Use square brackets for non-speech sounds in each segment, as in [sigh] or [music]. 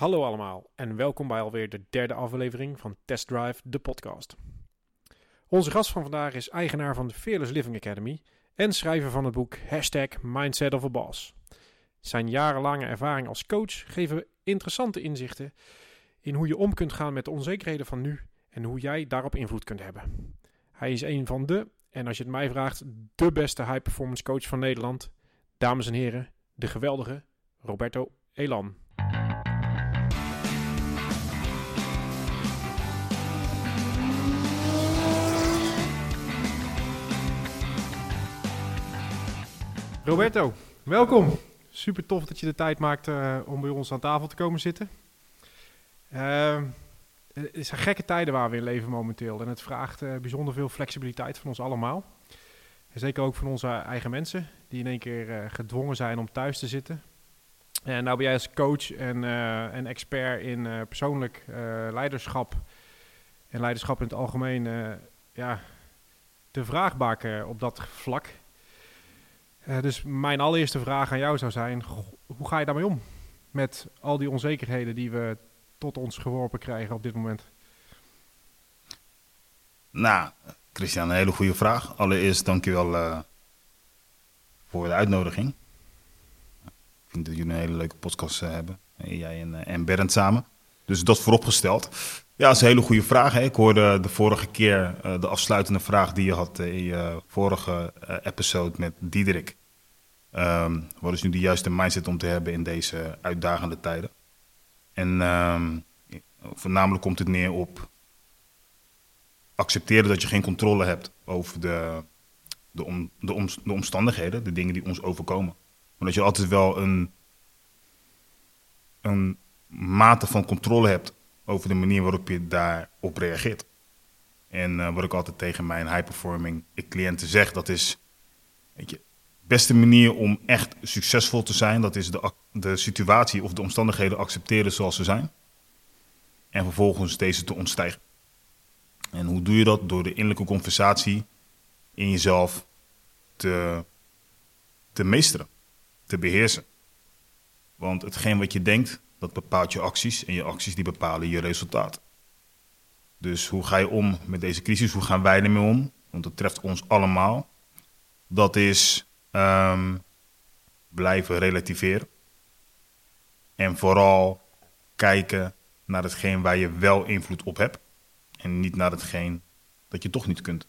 Hallo allemaal en welkom bij alweer de derde aflevering van Test Drive, de podcast. Onze gast van vandaag is eigenaar van de Fearless Living Academy en schrijver van het boek Hashtag Mindset of a Boss. Zijn jarenlange ervaring als coach geven interessante inzichten in hoe je om kunt gaan met de onzekerheden van nu en hoe jij daarop invloed kunt hebben. Hij is een van de, en als je het mij vraagt, de beste high performance coach van Nederland. Dames en heren, de geweldige Roberto Elan. Roberto, welkom. Super tof dat je de tijd maakt uh, om bij ons aan tafel te komen zitten. Uh, het zijn gekke tijden waar we in leven momenteel. En het vraagt uh, bijzonder veel flexibiliteit van ons allemaal. En zeker ook van onze eigen mensen, die in één keer gedwongen zijn om thuis te zitten. En nou ben jij als coach en, en expert in persoonlijk leiderschap en leiderschap in het algemeen ja, de vraagbaken op dat vlak. Uh, dus mijn allereerste vraag aan jou zou zijn: hoe ga je daarmee om? Met al die onzekerheden die we tot ons geworpen krijgen op dit moment? Nou, Christian, een hele goede vraag. Allereerst dankjewel uh, voor de uitnodiging. Ik vind dat jullie een hele leuke podcast uh, hebben. Jij en, en Bernd samen. Dus dat vooropgesteld. Ja, dat is een hele goede vraag. Hè? Ik hoorde de vorige keer uh, de afsluitende vraag die je had in je vorige uh, episode met Diederik. Um, wat is nu de juiste mindset om te hebben in deze uitdagende tijden? En um, voornamelijk komt het neer op accepteren dat je geen controle hebt over de, de, om, de, om, de omstandigheden, de dingen die ons overkomen. Maar dat je altijd wel een, een mate van controle hebt over de manier waarop je daarop reageert. En uh, wat ik altijd tegen mijn high-performing cliënten zeg, dat is, weet je, beste manier om echt succesvol te zijn, dat is de, de situatie of de omstandigheden accepteren zoals ze zijn. En vervolgens deze te ontstijgen. En hoe doe je dat? Door de innerlijke conversatie in jezelf te, te meesteren, te beheersen. Want hetgeen wat je denkt, dat bepaalt je acties. En je acties die bepalen je resultaat. Dus hoe ga je om met deze crisis? Hoe gaan wij ermee om? Want dat treft ons allemaal. Dat is um, blijven relativeren. En vooral kijken naar hetgeen waar je wel invloed op hebt. En niet naar hetgeen dat je toch niet kunt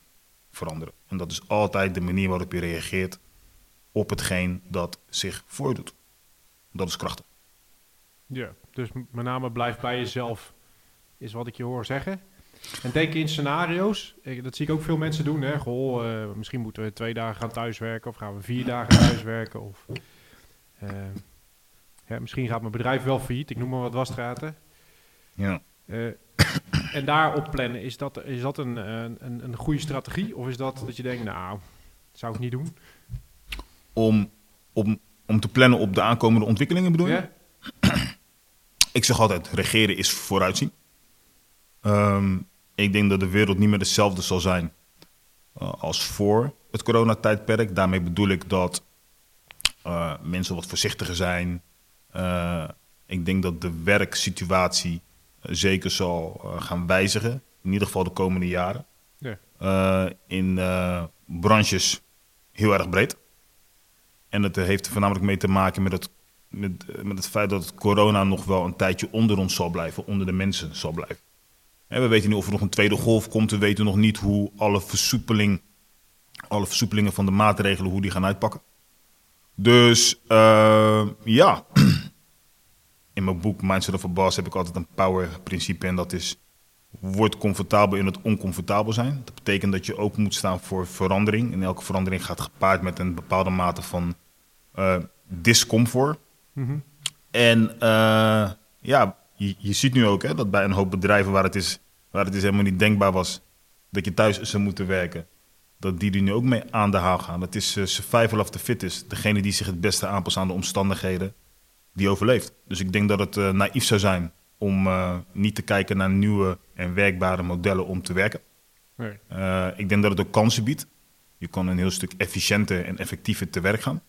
veranderen. En dat is altijd de manier waarop je reageert op hetgeen dat zich voordoet. Dat is krachtig. Ja, dus met name blijf bij jezelf, is wat ik je hoor zeggen. En denk in scenario's. Dat zie ik ook veel mensen doen. Hè. Goh, uh, misschien moeten we twee dagen gaan thuiswerken. Of gaan we vier dagen thuiswerken. Of uh, ja, misschien gaat mijn bedrijf wel failliet. Ik noem maar wat wasstraten. Ja. Uh, en daarop plannen, is dat, is dat een, een, een goede strategie? Of is dat dat je denkt, nou, dat zou ik niet doen? Om, om, om te plannen op de aankomende ontwikkelingen bedoel je? Ja. Ik zeg altijd, regeren is vooruitzien. Um, ik denk dat de wereld niet meer dezelfde zal zijn uh, als voor het coronatijdperk. Daarmee bedoel ik dat uh, mensen wat voorzichtiger zijn. Uh, ik denk dat de werksituatie zeker zal gaan wijzigen. In ieder geval de komende jaren. Ja. in branches heel erg breed. En het heeft er voornamelijk mee te maken met het, met, met het feit dat corona nog wel een tijdje onder ons zal blijven, onder de mensen zal blijven. We weten niet of er nog een tweede golf komt. We weten nog niet hoe alle, versoepeling, alle versoepelingen van de maatregelen hoe die gaan uitpakken. Dus uh, ja, [clears throat] in mijn boek Mindset of a Boss heb ik altijd een power principe en dat is word comfortabel in het oncomfortabel zijn. Dat betekent dat je ook moet staan voor verandering. En elke verandering gaat gepaard met een bepaalde mate van uh, discomfort. Mm -hmm. En uh, ja, je, je ziet nu ook hè, dat bij een hoop bedrijven waar het, is, waar het is helemaal niet denkbaar was dat je thuis zou moeten werken, dat die er nu ook mee aan de haal gaan. Dat is uh, survival of the fittest. Degene die zich het beste aanpast aan de omstandigheden, die overleeft. Dus ik denk dat het uh, naïef zou zijn om niet te kijken naar nieuwe en werkbare modellen om te werken. Nee. ik denk dat het ook kansen biedt. Je kan een heel stuk efficiënter en effectiever te werk gaan.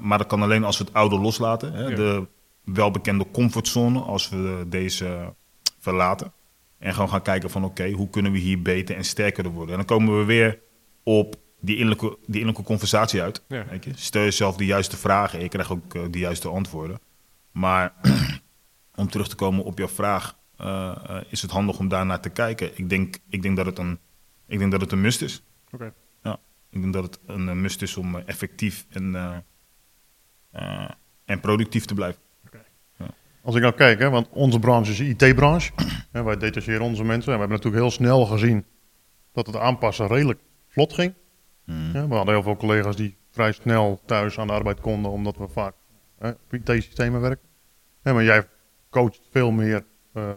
Maar dat kan alleen als we het oude loslaten. Hè? Ja. De welbekende comfortzone als we deze verlaten. En gewoon gaan kijken van oké, hoe kunnen we hier beter en sterker worden. En dan komen we weer op die innerlijke, die innerlijke conversatie uit. Ja. Weet je? Stel jezelf de juiste vragen en je krijgt ook eh, de juiste antwoorden. Maar [clears throat] om terug te komen op jouw vraag, eh, eh, is het handig om daarnaar te kijken. Ik denk, ik denk, dat, het een, ik denk dat het een must is. Oké. Ik denk dat het een eh, must is om eh, effectief en, eh, eh, en productief te blijven. Als ik nou kijk, hè, want onze branche is de IT-branche. [clears throat] Hè, wij detacheren onze mensen. En we hebben natuurlijk heel snel gezien dat het aanpassen redelijk vlot ging. Ja, we hadden heel veel collega's die vrij snel thuis aan de arbeid konden, omdat we vaak hè, op IT-systemen werken. Hè, maar jij coacht veel meer eh,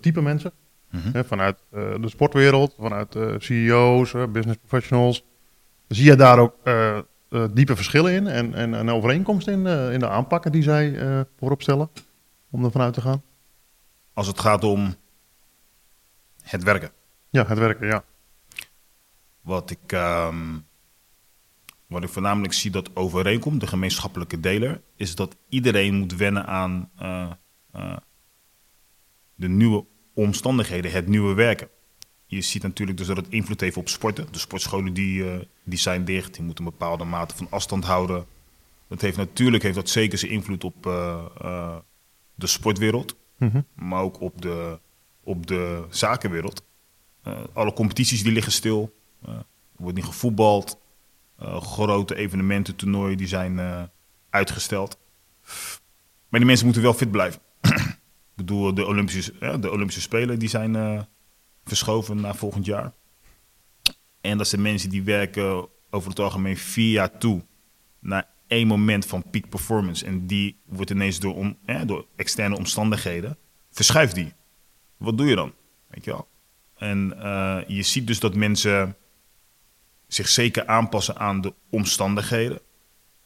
type mensen. Mhm. Hè, vanuit de sportwereld, vanuit eh, CEO's, business professionals. Zie je daar ook eh, eh, diepe verschillen in en, en een overeenkomst in, eh, in de aanpakken die zij voorop stellen? Om er vanuit te gaan? Als het gaat om het werken. Ja, het werken, ja. Wat ik, ehm, wat ik voornamelijk zie dat overeenkomt, de gemeenschappelijke deler, is dat iedereen moet wennen aan de nieuwe omstandigheden, het nieuwe werken. Je ziet natuurlijk dus dat het invloed heeft op sporten. De sportscholen die, eh, die zijn dicht, die moeten een bepaalde mate van afstand houden. Dat heeft natuurlijk heeft dat zeker zijn invloed op eh, eh, de sportwereld, Mhm. maar ook op de, op de zakenwereld. Alle competities die liggen stil. Er wordt niet gevoetbald. Grote evenementen, toernooien die zijn uitgesteld. Maar die mensen moeten wel fit blijven. [clears throat] Ik bedoel, de Olympische, de Olympische Spelen die zijn verschoven naar volgend jaar. En dat zijn mensen die werken over het algemeen vier jaar toe naar één moment van peak performance. En die wordt ineens door, om, door externe omstandigheden, verschuift die. Wat doe je dan? Weet je wel? En eh, je ziet dus dat mensen zich zeker aanpassen aan de omstandigheden.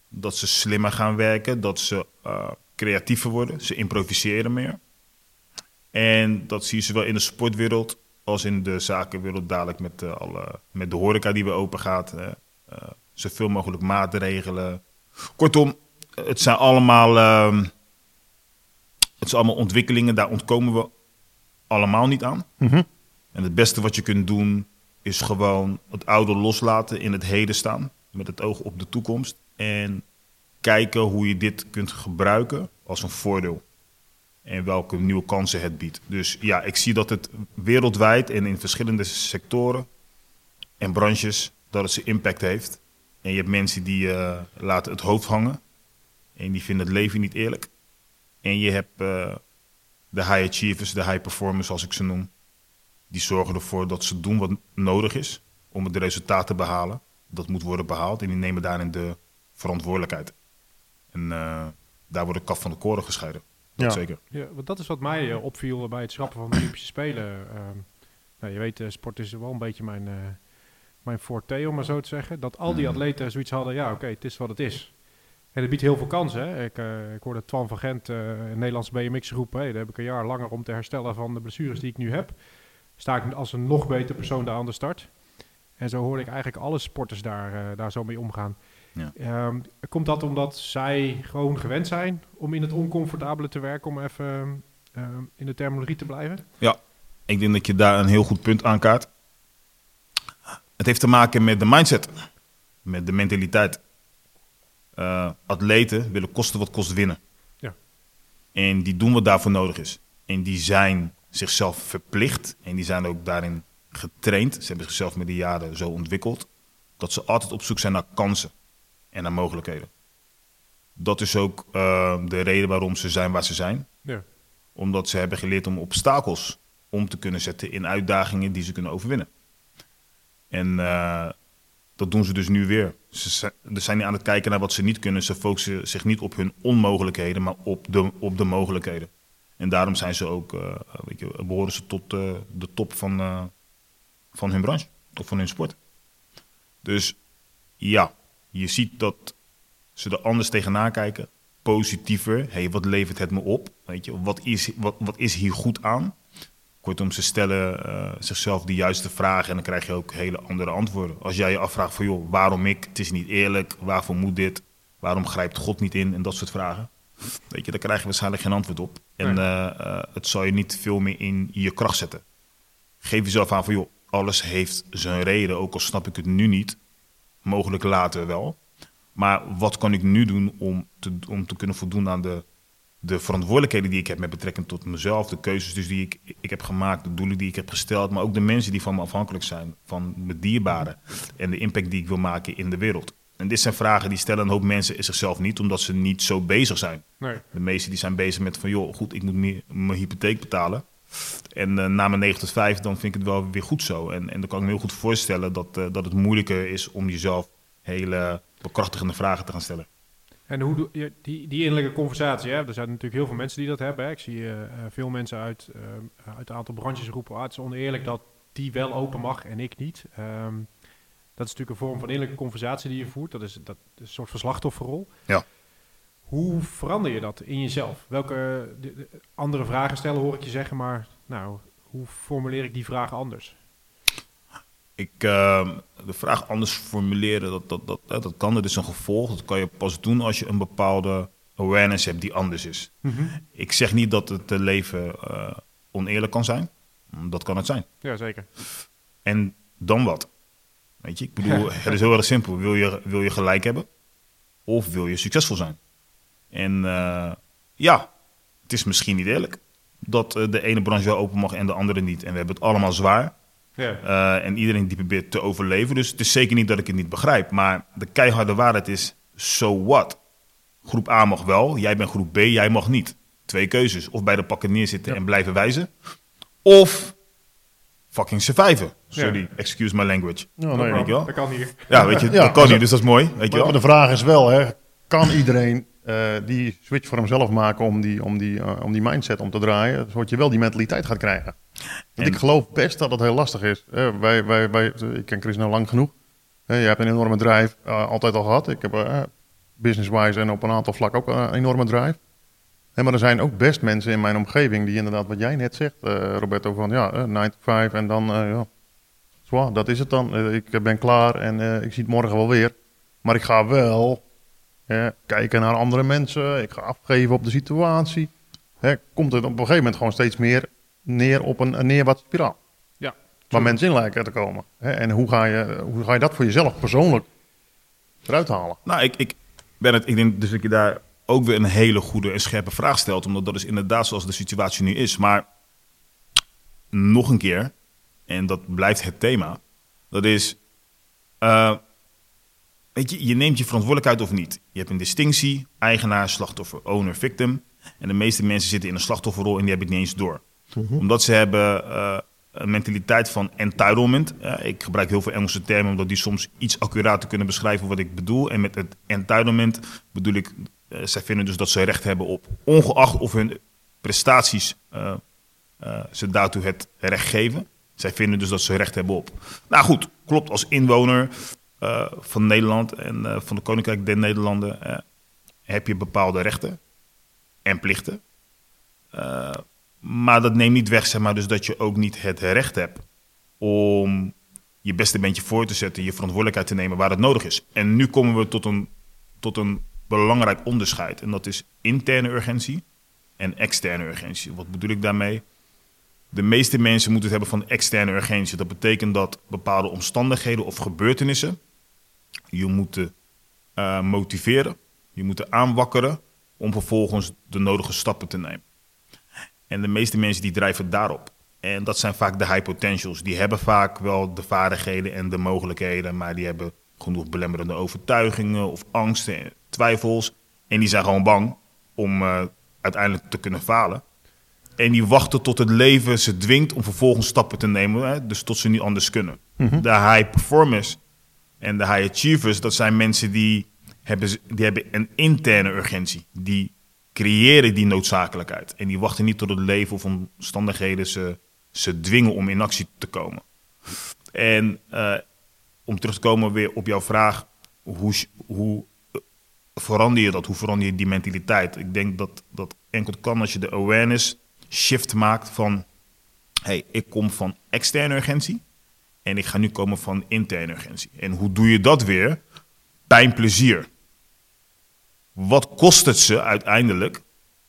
Dat ze slimmer gaan werken, dat ze eh, creatiever worden, ze improviseren meer. En dat zie je zowel in de sportwereld als in de zakenwereld dadelijk met, eh, alle, met de horeca die weer open gaat. Eh, zoveel mogelijk maatregelen. Kortom, het zijn allemaal, ehm, het zijn allemaal ontwikkelingen, daar ontkomen we allemaal niet aan. Mhm. En het beste wat je kunt doen is gewoon het oude loslaten, in het heden staan, met het oog op de toekomst. En kijken hoe je dit kunt gebruiken als een voordeel. En welke nieuwe kansen het biedt. Dus ja, ik zie dat het wereldwijd en in verschillende sectoren en branches dat het zijn impact heeft. En je hebt mensen die eh, laten het hoofd hangen. En die vinden het leven niet eerlijk. En je hebt eh, de high achievers, de high performers zoals ik ze noem. Die zorgen ervoor dat ze doen wat nodig is om het resultaat te behalen. Dat moet worden behaald en die nemen daarin de verantwoordelijkheid. En eh, daar wordt de kaf van de koren gescheiden. Dat Ja. zeker. Ja, want dat is wat mij eh, opviel bij het schrappen van de Olympische Spelen. Ehm, nou, je weet, eh, sport is wel een beetje mijn, eh mijn forte, om maar zo te zeggen. Dat al die Mhm. atleten zoiets hadden, ja oké, het is wat het is. En het biedt heel veel kansen. Hè? Ik, eh, ik hoorde Twan van Gent, eh een Nederlandse BMX roepen, hey, daar heb ik een jaar langer om te herstellen van de blessures die ik nu heb. Sta ik als een nog beter persoon daar aan de start. En zo hoorde ik eigenlijk alle sporters daar, eh, daar zo mee omgaan. Ja. Ehm, komt dat omdat zij gewoon gewend zijn om in het oncomfortabele te werken, om even ehm, in de terminologie te blijven? Ik denk dat je daar een heel goed punt aankaart. Het heeft te maken met de mindset, met de mentaliteit. Eh, atleten willen kosten wat kost winnen. Ja. En die doen wat daarvoor nodig is. En die zijn zichzelf verplicht en die zijn ook daarin getraind. Ze hebben zichzelf met de jaren zo ontwikkeld dat ze altijd op zoek zijn naar kansen en naar mogelijkheden. Dat is ook eh, de reden waarom ze zijn waar ze zijn Ja. omdat ze hebben geleerd om obstakels om te kunnen zetten in uitdagingen die ze kunnen overwinnen. En eh, dat doen ze dus nu weer. Ze zijn, ze zijn niet aan het kijken naar wat ze niet kunnen. Ze focussen zich niet op hun onmogelijkheden, maar op de, op de mogelijkheden. En daarom zijn ze ook, eh, weet je, behoren ze tot eh, de top van, van hun branche of van hun sport. Dus ja, je ziet dat ze er anders tegenaan kijken. Positiever. hey, wat levert het me op? Weet je, wat, is, wat, wat is hier goed aan? Kortom, ze stellen eh, zichzelf de juiste vragen en dan krijg je ook hele andere antwoorden. Als jij je afvraagt van, joh, waarom ik? Het is niet eerlijk. Waarvoor moet dit? Waarom grijpt God niet in? En dat soort vragen. Weet je, daar krijg je waarschijnlijk geen antwoord op. En eh, eh, het zal je niet veel meer in je kracht zetten. Geef jezelf aan van, joh, alles heeft zijn reden. Ook al snap ik het nu niet. Mogelijk later wel. Maar wat kan ik nu doen om te, om te kunnen voldoen aan de, de verantwoordelijkheden die ik heb met betrekking tot mezelf, de keuzes dus die ik, ik heb gemaakt, de doelen die ik heb gesteld, maar ook de mensen die van me afhankelijk zijn, van mijn dierbaren en de impact die ik wil maken in de wereld. En dit zijn vragen die stellen een hoop mensen in zichzelf niet, omdat ze niet zo bezig zijn. Nee. De meesten die zijn bezig met van, joh, goed, ik moet meer, mijn hypotheek betalen. En eh, na mijn 9 tot 5, dan vind ik het wel weer goed zo. En, en dan kan ik me heel goed voorstellen dat, eh, dat het moeilijker is om jezelf hele bekrachtigende vragen te gaan stellen. En hoe doe je die, die innerlijke conversatie? Hè? Er zijn natuurlijk heel veel mensen die dat hebben. Hè? Ik zie eh, veel mensen uit, uit een aantal branches roepen: ah, het is oneerlijk dat die wel open mag en ik niet. Ehm, dat is natuurlijk een vorm van innerlijke conversatie die je voert. Dat is, dat is een soort van slachtofferrol. Ja. Hoe verander je dat in jezelf? Welke de- de- andere vragen stellen hoor ik je zeggen, maar nou, hoe formuleer ik die vragen anders? Ik, eh, de vraag anders formuleren, dat, dat, dat, dat kan. Dat is een gevolg. Dat kan je pas doen als je een bepaalde awareness hebt die anders is. Ik zeg niet dat het eh, leven eh, oneerlijk kan zijn. Dat kan het zijn. Ja, zeker. En dan wat? Weet je, ik bedoel, [laughs] het is heel erg simpel. Wil je, wil je gelijk hebben? Of wil je succesvol zijn? En eh, ja, het is misschien niet eerlijk dat eh, de ene branche wel open mag en de andere niet. En we hebben het allemaal zwaar. Ja. Eh, en iedereen die probeert te overleven. Dus het is zeker niet dat ik het niet begrijp. Maar de keiharde waarheid is, so what? Groep A mag wel, jij bent groep B, jij mag niet. Twee keuzes. Of bij de pakken neerzitten Ja. en blijven wijzen. Of fucking surviven. Sorry, Ja. excuse my language. Dat, nee, weet je wel? dat kan hier. Ja, weet je, Ja, dat kan niet, dus dat is mooi. Weet je maar wel? de vraag is wel, hè, kan iedereen eh, die switch voor hemzelf maken om die, om, die, eh, om die mindset om te draaien, zodat je wel die mentaliteit gaat krijgen? Want En- ik geloof best dat het heel lastig is. Wij, wij, wij, ik ken Chris nou lang genoeg. Je hebt een enorme drive, eh, altijd al gehad. Ik heb business-wise en op een aantal vlakken ook een enorme drive. Maar er zijn ook best mensen in mijn omgeving die inderdaad, wat jij net zegt, Roberto, van ja, eh, 9 to 5 en dan, ja, zwaar, dat is het dan. Ik ben klaar en ik zie het morgen wel weer. Maar ik ga wel kijken naar andere mensen. Ik ga afgeven op de situatie. Hè, komt het op een gegeven moment gewoon steeds meer neer op een, een neerwaartse spiraal. Ja. Waar mensen in lijken te komen. Hè, en hoe ga, je, hoe ga je dat voor jezelf persoonlijk eruit halen? Nou, ik, ik, ben het, ik denk dus dat je daar ook weer een hele goede en scherpe vraag stelt. Omdat dat is inderdaad zoals de situatie nu is. Maar nog een keer, en dat blijft het thema. Dat is, eh, weet je, je neemt je verantwoordelijkheid of niet. Je hebt een distinctie, eigenaar, slachtoffer, owner, victim. En de meeste mensen zitten in een slachtofferrol en die hebben het niet eens door. Omdat ze hebben eh, een mentaliteit van entitlement. Ik gebruik heel veel Engelse termen omdat die soms iets accurater kunnen beschrijven wat ik bedoel. En met het entitlement bedoel ik, eh, zij vinden dus dat ze recht hebben op, ongeacht of hun prestaties eh, ze daartoe het recht geven. Zij vinden dus dat ze recht hebben op. Nou goed, klopt als inwoner eh, van Nederland en eh, van de Koninkrijk der Nederlanden eh, heb je bepaalde rechten en plichten. Maar dat neemt niet weg, zeg maar, dus dat je ook niet het recht hebt om je beste beentje voor te zetten, je verantwoordelijkheid te nemen waar het nodig is. En nu komen we tot een, tot een belangrijk onderscheid. En dat is interne urgentie en externe urgentie. Wat bedoel ik daarmee? De meeste mensen moeten het hebben van externe urgentie. Dat betekent dat bepaalde omstandigheden of gebeurtenissen je moeten eh, motiveren, je moeten aanwakkeren om vervolgens de nodige stappen te nemen. En de meeste mensen die drijven daarop. En dat zijn vaak de high potentials. Die hebben vaak wel de vaardigheden en de mogelijkheden, maar die hebben genoeg belemmerende overtuigingen of angsten en twijfels. En die zijn gewoon bang om eh, uiteindelijk te kunnen falen. En die wachten tot het leven ze dwingt om vervolgens stappen te nemen, hè, dus tot ze niet anders kunnen. De high performers en de high achievers, dat zijn mensen die hebben, die hebben een interne urgentie. Die creëren die noodzakelijkheid. En die wachten niet tot het leven of omstandigheden ze, ze dwingen om in actie te komen. En eh, om terug te komen weer op jouw vraag, hoe, hoe eh, verander je dat? Hoe verander je die mentaliteit? Ik denk dat dat enkel kan als je de awareness shift maakt van... hey, ik kom van externe urgentie en ik ga nu komen van interne urgentie. En hoe doe je dat weer? Pijn, plezier. wat kost het ze uiteindelijk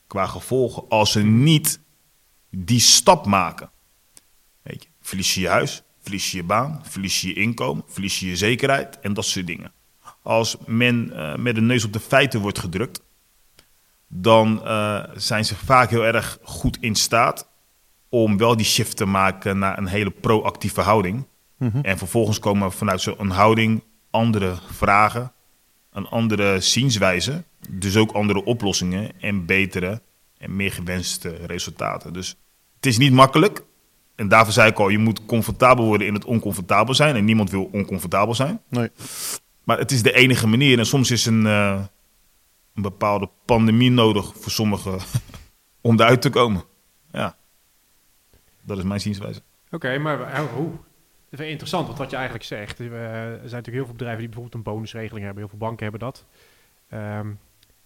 qua gevolgen als ze niet die stap maken? Weet je, verlies je je huis, verlies je je baan, verlies je je inkomen, verlies je je zekerheid en dat soort dingen. Als men eh, met de neus op de feiten wordt gedrukt, dan eh, zijn ze vaak heel erg goed in staat om wel die shift te maken naar een hele proactieve houding. En vervolgens komen vanuit zo'n houding andere vragen, een andere zienswijze, dus ook andere oplossingen en betere en meer gewenste resultaten. Dus het is niet makkelijk. En daarvoor zei ik al, je moet comfortabel worden in het oncomfortabel zijn. En niemand wil oncomfortabel zijn. Nee. Maar het is de enige manier. En soms is een, eh, een bepaalde pandemie nodig voor sommigen [laughs] om eruit te komen. Ja, dat is mijn zienswijze. Oké, maar hoe? Dat interessant, want wat je eigenlijk zegt. eh, er zijn natuurlijk heel veel bedrijven die bijvoorbeeld een bonusregeling hebben. Heel veel banken hebben dat. Ehm,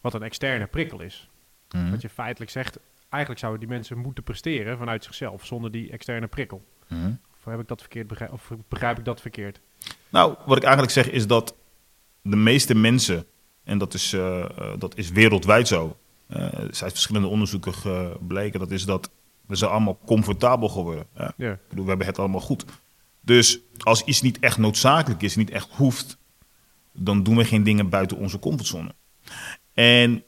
wat een externe prikkel is. Mhm. Wat je feitelijk zegt, eigenlijk zouden die mensen moeten presteren vanuit zichzelf, zonder die externe prikkel. Mhm. Of heb ik dat verkeerd begrijp, of begrijp ik dat verkeerd? Nou, wat ik eigenlijk zeg is dat de meeste mensen, en dat is, eh, eh, dat is wereldwijd zo, zijn uit verschillende onderzoeken gebleken, dat is dat we zijn allemaal comfortabel geworden. Ja. Ja. Ik bedoel, we hebben het allemaal goed. Dus als iets niet echt noodzakelijk is, niet echt hoeft, dan doen we geen dingen buiten onze comfortzone. En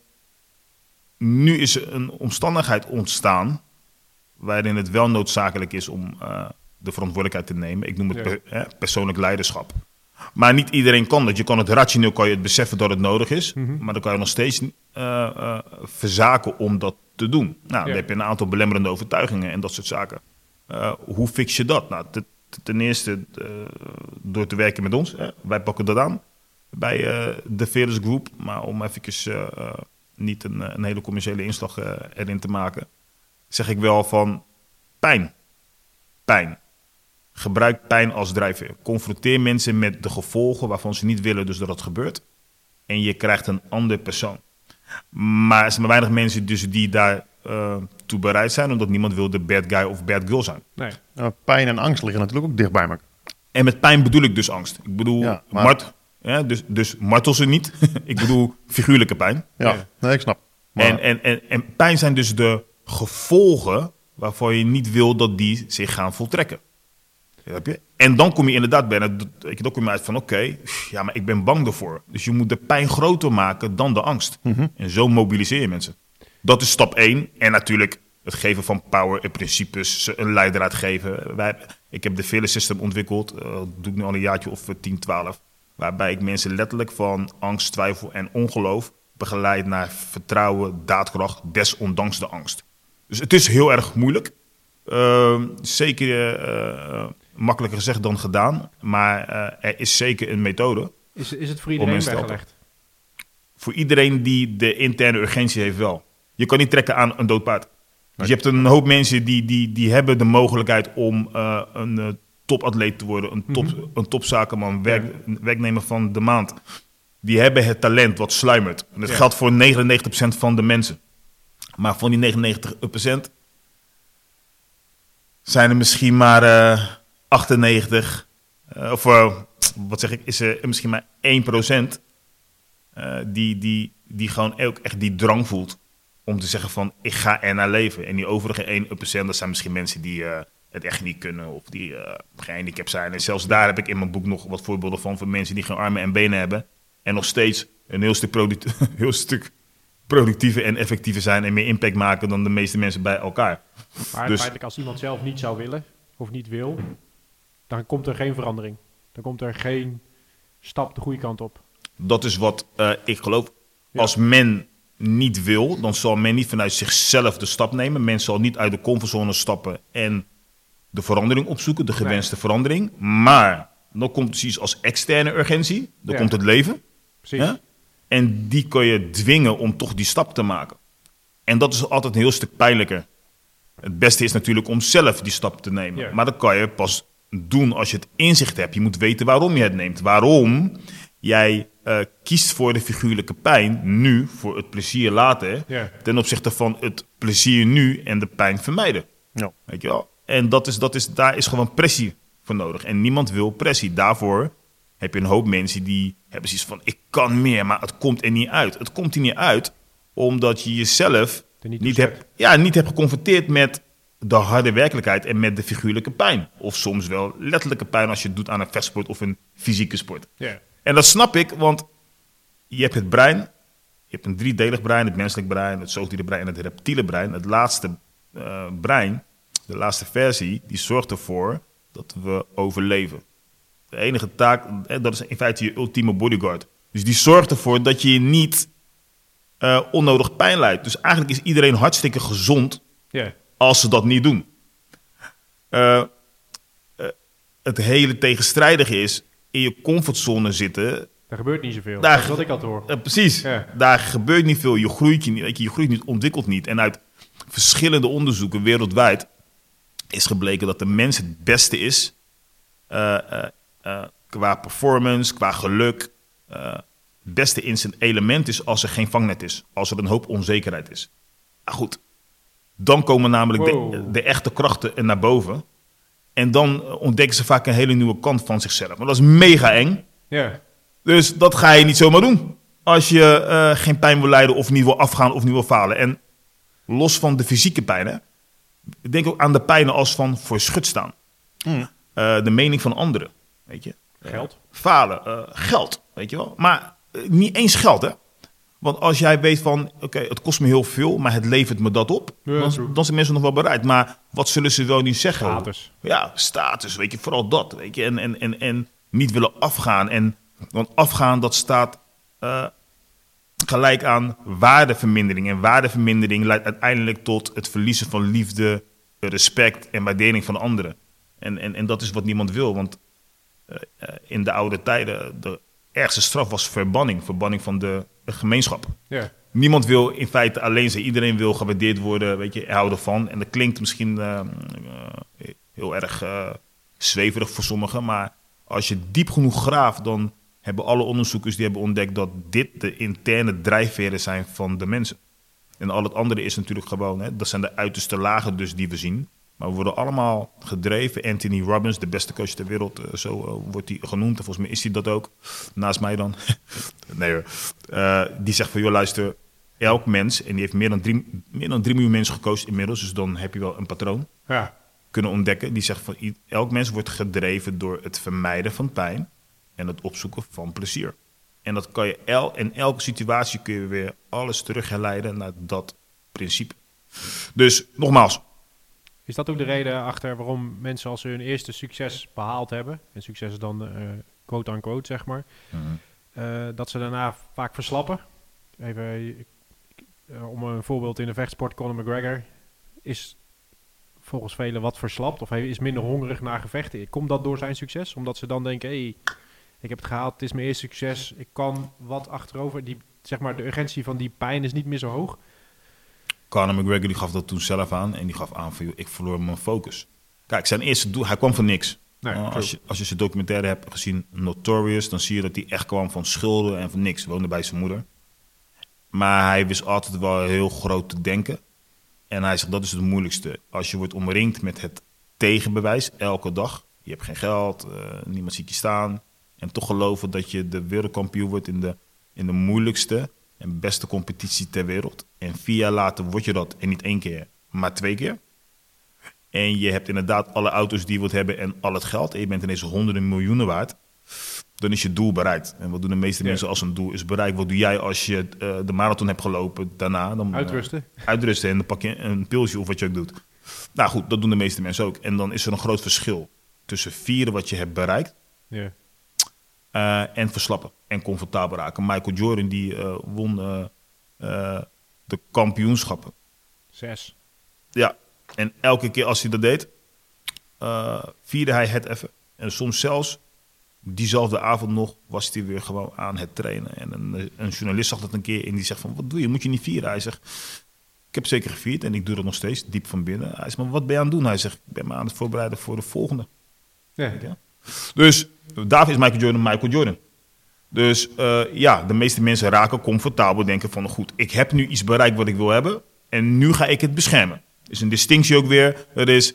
nu is er een omstandigheid ontstaan waarin het wel noodzakelijk is om eh, de verantwoordelijkheid te nemen. Ik noem het per- persoonlijk leiderschap. Maar niet iedereen kan dat. Je kan het rationeel kan je het beseffen dat het nodig is, Mhm. maar dan kan je nog steeds eh, verzaken om dat te doen. Nou, dan heb je een aantal belemmerende overtuigingen en dat soort zaken. Hoe fix je dat? Nou, te- ten eerste eh, door te werken met ons. Wij pakken dat aan bij eh, de Fearless Group. Maar om even eh, niet een, een hele commerciële inslag erin te maken, zeg ik wel van pijn. Pijn. Gebruik pijn als drijfveer. Confronteer mensen met de gevolgen waarvan ze niet willen dus dat het gebeurt. En je krijgt een ander persoon. Maar er zijn maar weinig mensen dus die daar eh, toe bereid zijn, omdat niemand wil de bad guy of bad girl zijn. Nee. Nou, pijn en angst liggen natuurlijk ook dicht bij elkaar. En met pijn bedoel ik dus angst. Ik bedoel, Ja, maar- mart, ja, dus, dus martel ze niet. [laughs] ik bedoel figuurlijke pijn. Ja, Ja. nee, ik snap. Maar, En, en, en, en pijn zijn dus de gevolgen waarvan je niet wil dat die zich gaan voltrekken. Snap je? En dan kom je inderdaad bij, het- weet je, dan kom je uit van oké, ja, maar ik ben bang ervoor. Dus je moet de pijn groter maken dan de angst. En zo mobiliseer je mensen. Dat is stap 1. En natuurlijk het geven van power en principes, een leidraad geven. Wij, ik heb de Vele System ontwikkeld, eh, dat doe ik nu al een jaartje of eh, 10, 12. Waarbij ik mensen letterlijk van angst, twijfel en ongeloof begeleid naar vertrouwen, daadkracht, desondanks de angst. Dus het is heel erg moeilijk. Ehm, zeker eh, eh, makkelijker gezegd dan gedaan. Maar eh, er is zeker een methode. Is, is het voor iedereen weggelegd? Voor iedereen die de interne urgentie heeft wel. Je kan niet trekken aan een dood paard. Dus je hebt een hoop mensen die, die, die hebben de mogelijkheid om eh, een eh, topatleet te worden. Een, top, een topzakenman, werk, werknemer van de maand. Die hebben het talent wat sluimert. En dat Ja. geldt voor 99% van de mensen. Maar van die 99% zijn er misschien maar eh 98, eh, of wat zeg ik, is er misschien maar 1% eh, die, die, die gewoon ook echt die drang voelt om te zeggen van ik ga er naar leven. En die overige 1%, dat zijn misschien mensen die eh, het echt niet kunnen of die eh gehandicapt zijn. En zelfs daar heb ik in mijn boek nog wat voorbeelden van van mensen die geen armen en benen hebben en nog steeds een heel stuk, product, [laughs] heel stuk productiever en effectiever zijn en meer impact maken dan de meeste mensen bij elkaar. Maar Dus- feitelijk als iemand zelf niet zou willen, of niet wil, dan komt er geen verandering. Dan komt er geen stap de goede kant op. Dat is wat eh, ik geloof. Ja. Als men niet wil, dan zal men niet vanuit zichzelf de stap nemen. Men zal niet uit de comfortzone stappen en de verandering opzoeken, de gewenste verandering. Maar dan komt iets als externe urgentie. Dan Ja. komt het leven. Precies. Ja? En die kan je dwingen om toch die stap te maken. En dat is altijd een heel stuk pijnlijker. Het beste is natuurlijk om zelf die stap te nemen. Ja. Maar dat kan je pas doen als je het inzicht hebt. Je moet weten waarom je het neemt. Waarom jij eh, kiest voor de figuurlijke pijn nu, voor het plezier later, Ja. ten opzichte van het plezier nu en de pijn vermijden. Ja. Weet je wel? En dat is, dat is, daar is gewoon pressie voor nodig. En niemand wil pressie. Daarvoor heb je een hoop mensen die hebben zoiets van: ik kan meer, maar het komt er niet uit. Het komt er niet uit omdat je jezelf Er niet hebt, ja, niet hebt geconfronteerd met de harde werkelijkheid en met de figuurlijke pijn. Of soms wel letterlijke pijn als je het doet aan een vechtsport of een fysieke sport. Ja. En dat snap ik, want je hebt het brein. Je hebt een driedelig brein, het menselijk brein, het zoogdierenbrein en het reptiele brein. Het laatste eh, brein, de laatste versie, die zorgt ervoor dat we overleven. De enige taak, eh, dat is in feite je ultieme bodyguard. Dus die zorgt ervoor dat je je niet eh, onnodig pijn leidt. Dus eigenlijk is iedereen hartstikke gezond als ze dat niet doen. Het hele tegenstrijdige is in je comfortzone zitten. Er gebeurt niet zoveel. Daar- dat is wat ik altijd hoor. Eh, precies, Ja. daar gebeurt niet veel. Je groeit, je, niet, je, groeit niet, ontwikkelt niet. En uit verschillende onderzoeken wereldwijd is gebleken dat de mens het beste is eh, eh, qua performance, qua geluk. het beste in zijn element is als er geen vangnet is, als er een hoop onzekerheid is. Maar goed, dan komen namelijk de, Wow. de echte krachten naar boven. En dan ontdekken ze vaak een hele nieuwe kant van zichzelf. Maar dat is mega eng. Ja. Dus dat ga je niet zomaar doen. Als je eh, geen pijn wil lijden of niet wil afgaan of niet wil falen. En los van de fysieke pijn, hè, denk ook aan de pijnen als van voor schut staan. Hmm. Eh, de mening van anderen, weet je. Geld. Falen, eh, geld, weet je wel. Maar niet eens geld, hè. Want als jij weet van, oké, het kost me heel veel, maar het levert me dat op, Ja, dan, true. dan zijn mensen nog wel bereid. Maar wat zullen ze wel niet zeggen? Status. Ja, status, weet je, vooral dat, weet je. En, en, en, en niet willen afgaan. En, want afgaan, dat staat eh, gelijk aan waardevermindering. En waardevermindering leidt uiteindelijk tot het verliezen van liefde, respect en waardering van anderen. En, en, en dat is wat niemand wil, want eh, eh, in de oude tijden, de ergste straf was verbanning. Verbanning van de, de gemeenschap. Ja. Niemand wil in feite alleen zijn. Iedereen wil gewaardeerd worden, weet je, houden van. En dat klinkt misschien eh, eh, heel erg eh, zweverig voor sommigen. Maar als je diep genoeg graaft, dan hebben alle onderzoekers die hebben ontdekt dat dit de interne drijfveren zijn van de mensen. En al het andere is natuurlijk gewoon, hè, dat zijn de uiterste lagen dus die we zien. Maar we worden allemaal gedreven. Anthony Robbins, de beste coach ter wereld, eh, zo eh, wordt hij genoemd. En volgens mij is hij dat ook. Naast mij dan. [laughs] nee hoor. Eh, die zegt van, joh luister, elk mens, en die heeft meer dan, drie, meer dan drie miljoen mensen gecoacht inmiddels. Dus dan heb je wel een patroon Ja. kunnen ontdekken. Die zegt van, elk mens wordt gedreven door het vermijden van pijn en het opzoeken van plezier. En dat kan je el, in elke situatie kun je weer alles terug herleiden naar dat principe. Dus nogmaals, Is dat ook de reden achter waarom mensen als ze hun eerste succes behaald hebben, en succes is dan eh quote-unquote zeg maar, eh, dat ze daarna vaak verslappen? Even, eh, om een voorbeeld in de vechtsport, Conor McGregor is volgens velen wat verslapt of hij is minder hongerig naar gevechten. Komt dat door zijn succes? Omdat ze dan denken, hé, hey, ik heb het gehaald, het is mijn eerste succes, ik kan wat achterover. Die, zeg maar, de urgentie van die pijn is niet meer zo hoog. Conor McGregor die gaf dat toen zelf aan en die gaf aan van, ik verloor mijn focus. Kijk, zijn eerste doel, hij kwam van niks. Nee, Uh, true. als, je, als je zijn documentaire hebt gezien, Notorious, dan zie je dat hij echt kwam van schulden en van niks. Woonde bij zijn moeder. Maar hij wist altijd wel heel groot te denken. En hij zegt, dat is het moeilijkste. Als je wordt omringd met het tegenbewijs elke dag. Je hebt geen geld, eh, niemand ziet je staan. En toch geloven dat je de wereldkampioen wordt in de, in de moeilijkste en beste competitie ter wereld. En vier jaar later word je dat. En niet één keer, maar twee keer. En je hebt inderdaad alle auto's die je wilt hebben en al het geld. En je bent ineens honderden miljoenen waard. Dan is je doel bereikt. En wat doen de meeste Ja. mensen als een doel is bereikt? Wat doe jij als je eh, de marathon hebt gelopen daarna? Dan, eh, Uitrusten. uitrusten en dan pak je een pilsje of wat je ook doet. Nou goed, dat doen de meeste mensen ook. En dan is er een groot verschil tussen vieren wat je hebt bereikt Ja. Eh, en verslappen en comfortabel raken. Michael Jordan die eh, won eh, de kampioenschappen. Zes. Ja, en elke keer als hij dat deed, vierde hij het even. En soms zelfs diezelfde avond nog was hij weer gewoon aan het trainen. En een, een journalist zag dat een keer en die zegt van, wat doe je? Moet je niet vieren? Hij zegt, ik heb zeker gevierd en ik doe dat nog steeds, diep van binnen. Hij zegt, maar wat ben je aan het doen? Hij zegt, ik ben me aan het voorbereiden voor de volgende. Ja. Dus daarvoor is Michael Jordan Michael Jordan. Dus eh, ja, de meeste mensen raken comfortabel, denken van goed, ik heb nu iets bereikt wat ik wil hebben en nu ga ik het beschermen. is een distinctie ook weer. Dat is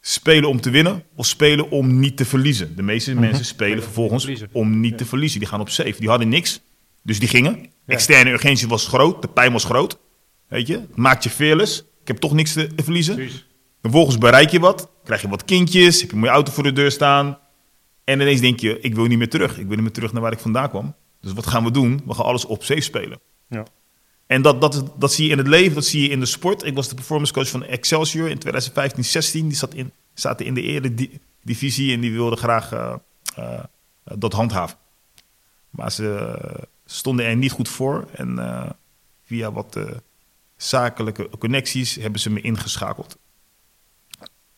spelen om te winnen of spelen om niet te verliezen. De meeste mensen spelen vervolgens om niet te verliezen. Die gaan op safe. Die hadden niks, dus die gingen. Externe urgentie was groot, de pijn was groot. Weet je, het maakt je fearless. Ik heb toch niks te te verliezen. Precies. Vervolgens bereik je wat, krijg je wat kindjes, heb je een mooie auto voor de deur staan. En ineens denk je, ik wil niet meer terug. Ik wil niet meer terug naar waar ik vandaan kwam. Dus wat gaan we doen? We gaan alles op safe spelen. Ja. En dat, dat, dat zie je in het leven, dat zie je in de sport. Ik was de performance coach van Excelsior in 2015, 16. Die zat in, zaten in de eredivisie en die wilden graag eh, eh, dat handhaven. Maar ze stonden er niet goed voor. En eh, via wat zakelijke connecties hebben ze me ingeschakeld.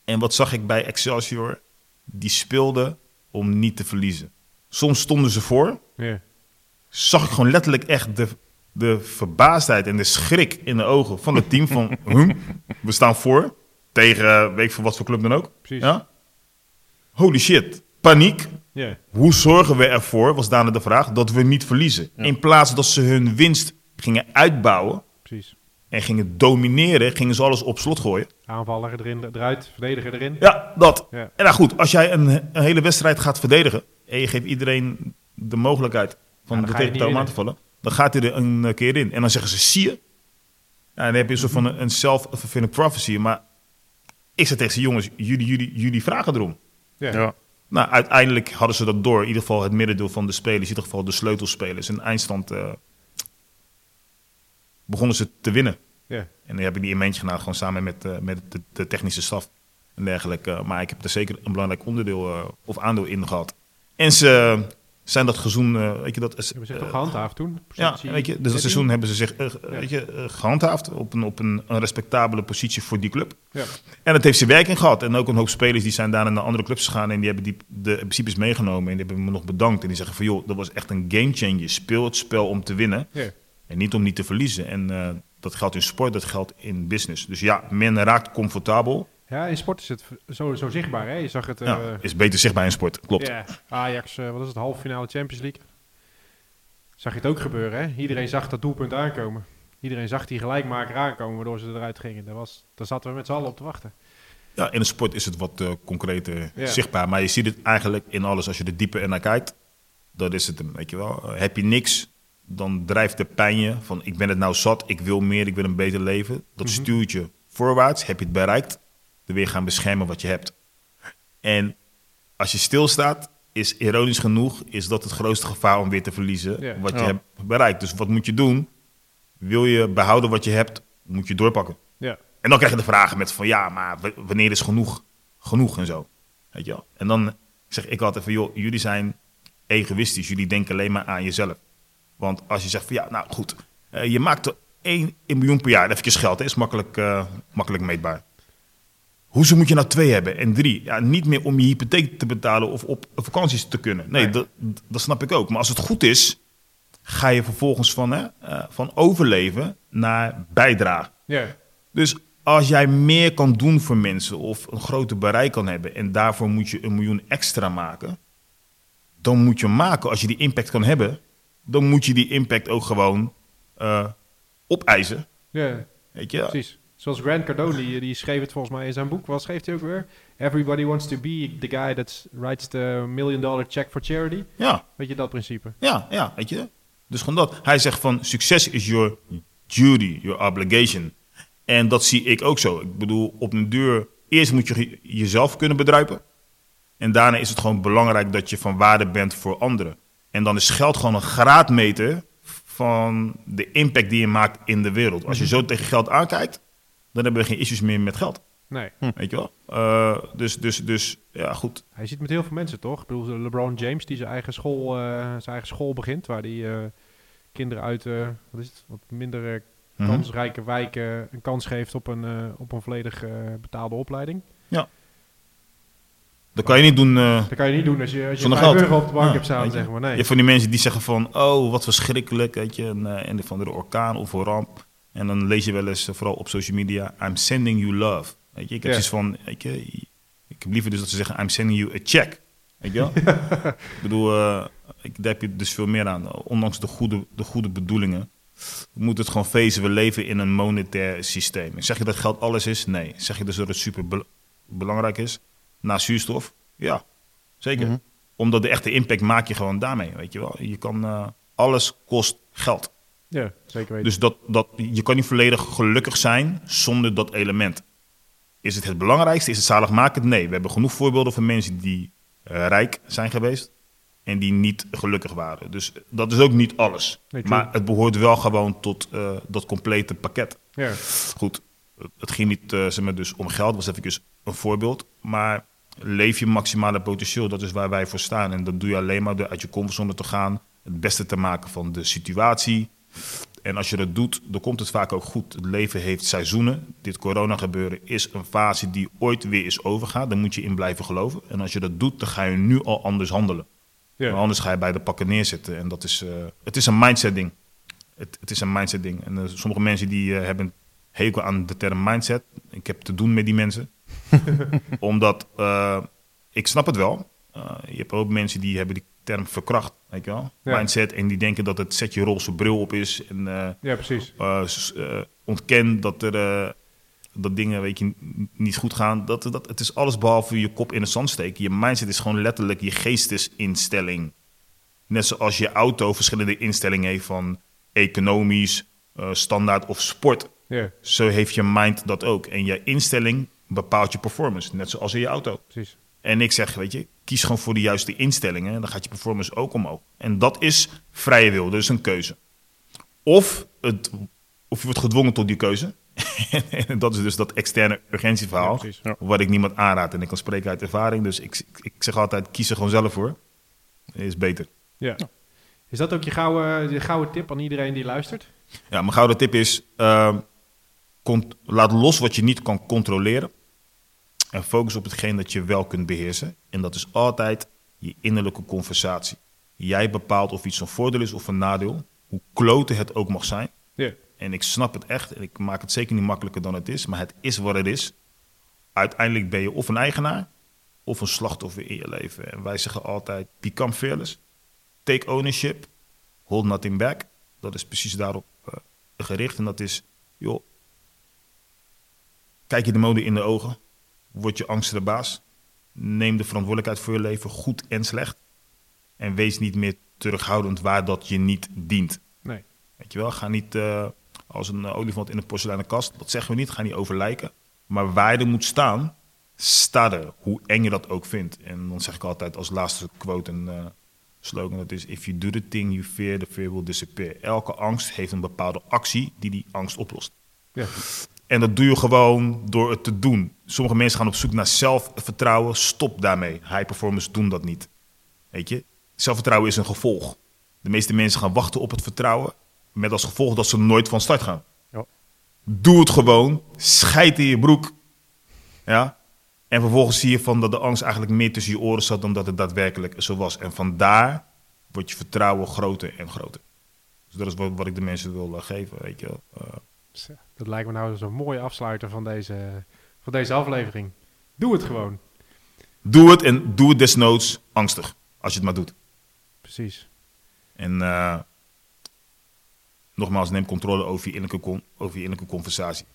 En wat zag ik bij Excelsior? Die speelden om niet te verliezen. Soms stonden ze voor, Ja. zag ik gewoon letterlijk echt de, de verbaasdheid en de schrik in de ogen van het team. Van, [laughs] hm, we staan voor tegen, weet ik veel wat voor club dan ook. Precies. Ja? Holy shit, paniek. Hoe zorgen we ervoor, was daarna de vraag, dat we niet verliezen? In plaats dat ze hun winst gingen uitbouwen Precies. En gingen domineren, gingen ze alles op slot gooien. Aanvaller erin, eruit, verdediger erin. Ja, dat. Ja. En nou goed, als jij een, een hele wedstrijd gaat verdedigen en je geeft iedereen de mogelijkheid van de tegenpartij niet aan te vallen, dan gaat hij er een keer in. En dan zeggen ze, zie je? Ja, dan heb je een soort van een, een self-fulfilling prophecy. Maar ik zei tegen ze, jongens, jullie, jullie, jullie vragen erom. Ja. Ja. Nou, uiteindelijk hadden ze dat door. In ieder geval het middendeel van de spelers, in ieder geval de sleutelspelers. En eindstand eh, begonnen ze te winnen. Ja. En dan heb ik die in gedaan, gewoon samen met, eh, met de, de technische staf en dergelijke. Eh, maar ik heb er zeker een belangrijk onderdeel eh, of aandeel in gehad. En ze zijn dat seizoen, eh, weet je, dat is... Hebben ze toch gehandhaafd toen? ja, weet je, dus dat 13? seizoen hebben ze zich weet je, eh, gehandhaafd op, een, op een, een respectabele positie voor die club. Ja. En dat heeft zijn werking gehad. En ook een hoop spelers die zijn daarna naar andere clubs gegaan en die hebben die, de principes meegenomen en die hebben me nog bedankt. En die zeggen van joh, dat was echt een game changer. Speel het spel om te winnen Ja. En niet om niet te verliezen. En eh, dat geldt in sport, dat geldt in business. Dus ja, men raakt comfortabel. ja, in sport is het zo, zo zichtbaar. Hè? Je zag het... eh, Ja, is beter zichtbaar in sport, klopt. Ja, Ajax, eh, wat is het, halve finale Champions League. Zag je het ook gebeuren, hè? Iedereen zag dat doelpunt aankomen. Iedereen zag die gelijkmaker aankomen, waardoor ze eruit gingen. Daar, was, daar zaten we met z'n allen op te wachten. Ja, in de sport is het wat eh, concreter zichtbaar. Maar je ziet het eigenlijk in alles. Als je er dieper in naar kijkt, dat is het hem, weet je wel. Heb je niks, dan drijft de pijn je van ik ben het nou zat, ik wil meer, ik wil een beter leven. Dat stuurt je voorwaarts. Heb je het bereikt, dan weer gaan beschermen wat je hebt. En als je stilstaat, is ironisch genoeg, is dat het grootste gevaar om weer te verliezen wat je hebt bereikt. Dus wat moet je doen? Wil je behouden wat je hebt, moet je doorpakken. Ja, En dan krijg je de vragen met van ja, maar w- wanneer is genoeg genoeg en zo. Weet je wel? En dan zeg ik altijd van joh, jullie zijn egoïstisch. Jullie denken alleen maar aan jezelf. Want als je zegt van ja, nou goed, eh, je maakt er 1 miljoen per jaar. Even geld, hè, is makkelijk, eh, makkelijk meetbaar. Hoezo moet je nou twee hebben en drie? Ja, niet meer om je hypotheek te betalen of op vakanties te kunnen. Nee, Nee. Dat, dat snap ik ook. Maar als het goed is, ga je vervolgens van, hè, eh, van overleven naar bijdragen. ja, Dus als jij meer kan doen voor mensen of een groter bereik kan hebben en daarvoor moet je een miljoen extra maken, dan moet je maken. Als je die impact kan hebben, dan moet je die impact ook gewoon eh, opeisen. ja, Weet je? precies. Zoals Grant Cardone, die, die schreef het volgens mij in zijn boek. Wat schreef hij ook weer? Everybody wants to be the guy that writes the million dollar check for charity. Ja, Weet je dat principe? ja, ja, weet je. Dus gewoon dat. Hij zegt van succes is your duty, your obligation. En dat zie ik ook zo. Ik bedoel, op een deur, eerst moet je jezelf kunnen bedruipen. En daarna is het gewoon belangrijk dat je van waarde bent voor anderen. En dan is geld gewoon een graadmeter van de impact die je maakt in de wereld. Als je zo tegen geld aankijkt, dan hebben we geen issues meer met geld. Nee. Weet je wel? Eh, dus, dus, dus, ja, goed. Hij ziet met heel veel mensen, toch? Ik bedoel, LeBron James, die zijn eigen school, eh, zijn eigen school begint, waar die eh, kinderen uit eh, wat is het, wat minder Mhm. kansrijke wijken een kans geeft op een, op een volledig eh, betaalde opleiding. Dat kan je niet doen. eh, Dat kan je niet doen als je, als je Zonder 5 geld. euro op de bank Ja, hebt staan, zeg maar. Nee. Je hebt van die mensen die zeggen van, oh, wat verschrikkelijk, weet je, een, eh, een van de orkaan of een ramp. En dan lees je wel eens, eh, vooral op social media, I'm sending you love. Weet je, ik heb Ja. van, weet je, ik heb liever dus dat ze zeggen, I'm sending you a check. Weet je wel? [laughs] ik bedoel, eh, ik, daar heb je dus veel meer aan. Ondanks de goede, de goede bedoelingen, moet het gewoon feesten. We leven in een monetair systeem. Zeg je dat geld alles is? Nee. Zeg je dus dat het super bel- belangrijk is, na zuurstof, ja, zeker. Mhm. Omdat de echte impact maak je gewoon daarmee, weet je wel. Je kan, eh, alles kost geld. Ja, zeker weten. Dus dat, dat, je kan niet volledig gelukkig zijn zonder dat element. Is het het belangrijkste? Is het zaligmakend? Nee, we hebben genoeg voorbeelden van mensen die eh, rijk zijn geweest en die niet gelukkig waren. Dus dat is ook niet alles. Nee, maar het behoort wel gewoon tot eh, dat complete pakket. ja. Goed, het ging niet eh, zeg maar, dus om geld, was even een voorbeeld. Maar leef je maximale potentieel, dat is waar wij voor staan. En dat doe je alleen maar door uit je comfortzone te gaan, het beste te maken van de situatie. En als je dat doet, dan komt het vaak ook goed. Het leven heeft seizoenen. Dit corona gebeuren is een fase die ooit weer is overgaan. Daar moet je in blijven geloven. En als je dat doet, dan ga je nu al anders handelen. Ja. Maar anders ga je bij de pakken neerzitten. En dat is, eh, het is een mindset ding. Het, het is een mindset ding. En eh, sommige mensen die eh, hebben hekel aan de term mindset. Ik heb te doen met die mensen. [laughs] Omdat, eh, ik snap het wel. Eh, je hebt ook mensen die hebben die term verkracht, weet je wel. Ja. Mindset. En die denken dat het zet je roze bril op is. En eh, ja, precies. ontken dat er dat dingen weet je, niet goed gaan. Dat, dat, het is alles behalve je kop in de zand steken. Je mindset is gewoon letterlijk je geestesinstelling. Net zoals je auto verschillende instellingen heeft van economisch, standaard of sport. Ja, Zo heeft je mind dat ook. En je instelling bepaalt je performance. Net zoals in je auto. precies. En ik zeg, weet je, kies gewoon voor de juiste instellingen. En dan gaat je performance ook omhoog. En dat is vrije wil, dus een keuze. Of, het, of je wordt gedwongen tot die keuze. [laughs] en dat is dus dat externe urgentieverhaal. Ja, precies. Ja. wat ik niemand aanraad. En ik kan spreken uit ervaring. Dus ik, ik, ik zeg altijd, kies er gewoon zelf voor. Is beter. Ja. Is dat ook je gouden, je gouden tip aan iedereen die luistert? Ja, mijn gouden tip is: ehm, laat los wat je niet kan controleren. En focus op hetgeen dat je wel kunt beheersen. En dat is altijd je innerlijke conversatie. Jij bepaalt of iets een voordeel is of een nadeel. Hoe kloten het ook mag zijn. En ik snap het echt. En ik maak het zeker niet makkelijker dan het is. Maar het is wat het is. Uiteindelijk ben je of een eigenaar of een slachtoffer in je leven. En wij zeggen altijd: become fearless. Take ownership. Hold nothing back. Dat is precies daarop eh, gericht. En dat is, joh, kijk je de mode in de ogen. Word je angst de baas. Neem de verantwoordelijkheid voor je leven, goed en slecht. En wees niet meer terughoudend waar dat je niet dient. Nee. Weet je wel, ga niet eh, als een olifant in een porseleinen kast. Dat zeggen we niet, ga niet overlijken. Maar waar je er moet staan, sta er. Hoe eng je dat ook vindt. En dan zeg ik altijd als laatste quote een eh, slogan. Dat is, if you do the thing you fear, the fear will disappear. Elke angst heeft een bepaalde actie die die angst oplost. Ja. En dat doe je gewoon door het te doen. Sommige mensen gaan op zoek naar zelfvertrouwen. Stop daarmee. High performers doen dat niet. Weet je? Zelfvertrouwen is een gevolg. De meeste mensen gaan wachten op het vertrouwen. Met als gevolg dat ze nooit van start gaan. Ja. Doe het gewoon. Scheid in je broek. Ja? En vervolgens zie je van dat de angst eigenlijk meer tussen je oren zat dan dat het daadwerkelijk zo was. En vandaar wordt je vertrouwen groter en groter. Dus dat is wat, wat ik de mensen wil eh, geven. Weet je? wel. Eh, Dat lijkt me nou zo'n mooie afsluiter van deze, van deze aflevering. Doe het gewoon. Doe het en doe het desnoods angstig. Als je het maar doet. Precies. En eh, nogmaals, neem controle over je, innerlijke con- over je innerlijke conversatie.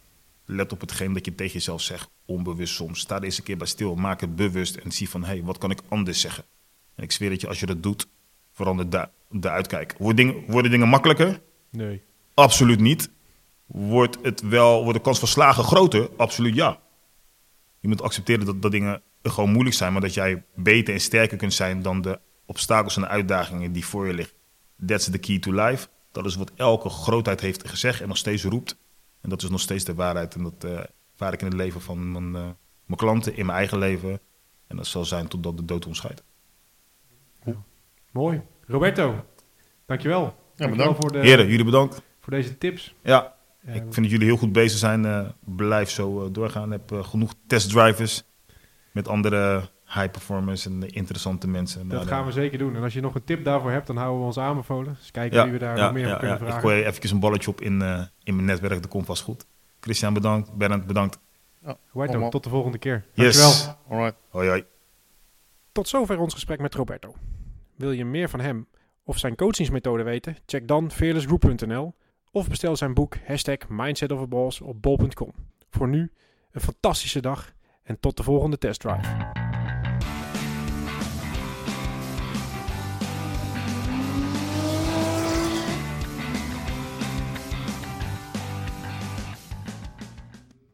Let op hetgeen dat je tegen jezelf zegt, onbewust soms. Sta er eens een keer bij stil, maak het bewust en zie van, hé, hey, wat kan ik anders zeggen? En ik zweer dat je, als je dat doet, verandert de, de uitkijk. Worden dingen, worden dingen makkelijker? Nee. Absoluut niet. Wordt, het wel, wordt de kans van slagen groter? Absoluut ja. Je moet accepteren dat, dat dingen gewoon moeilijk zijn, maar dat jij beter en sterker kunt zijn dan de obstakels en de uitdagingen die voor je liggen. That's the key to life. Dat is wat elke grootheid heeft gezegd en nog steeds roept. En dat is nog steeds de waarheid. En dat eh ervaar ik in het leven van mijn, eh, mijn klanten, in mijn eigen leven. En dat zal zijn totdat de dood ons scheidt. Mooi. Roberto, dankjewel. dankjewel bedankt. voor, de, Heren, jullie bedankt. voor deze tips. Ja, Ik vind dat jullie heel goed bezig zijn. eh, blijf zo eh, doorgaan. Heb eh, genoeg testdrivers met andere high performers en interessante mensen. dat gaan we zeker doen. En als je nog een tip daarvoor hebt, dan houden we ons aanbevolen. Dus kijken ja, wie we daar ja, nog meer ja, over kunnen ja. Ik vragen. gooi even een balletje op in, eh, in mijn netwerk. Dat komt vast goed. Christian bedankt. Bernd bedankt. Ja, Roberto, allemaal. tot de volgende keer. Yes. Dankjewel. Alright. Hoi hoi. Tot zover ons gesprek met Roberto. Wil je meer van hem of zijn coachingsmethode weten? Check dan fearlessgroup.nl of bestel zijn boek hashtag op bol.com. Voor nu een fantastische dag En tot de volgende testdrive.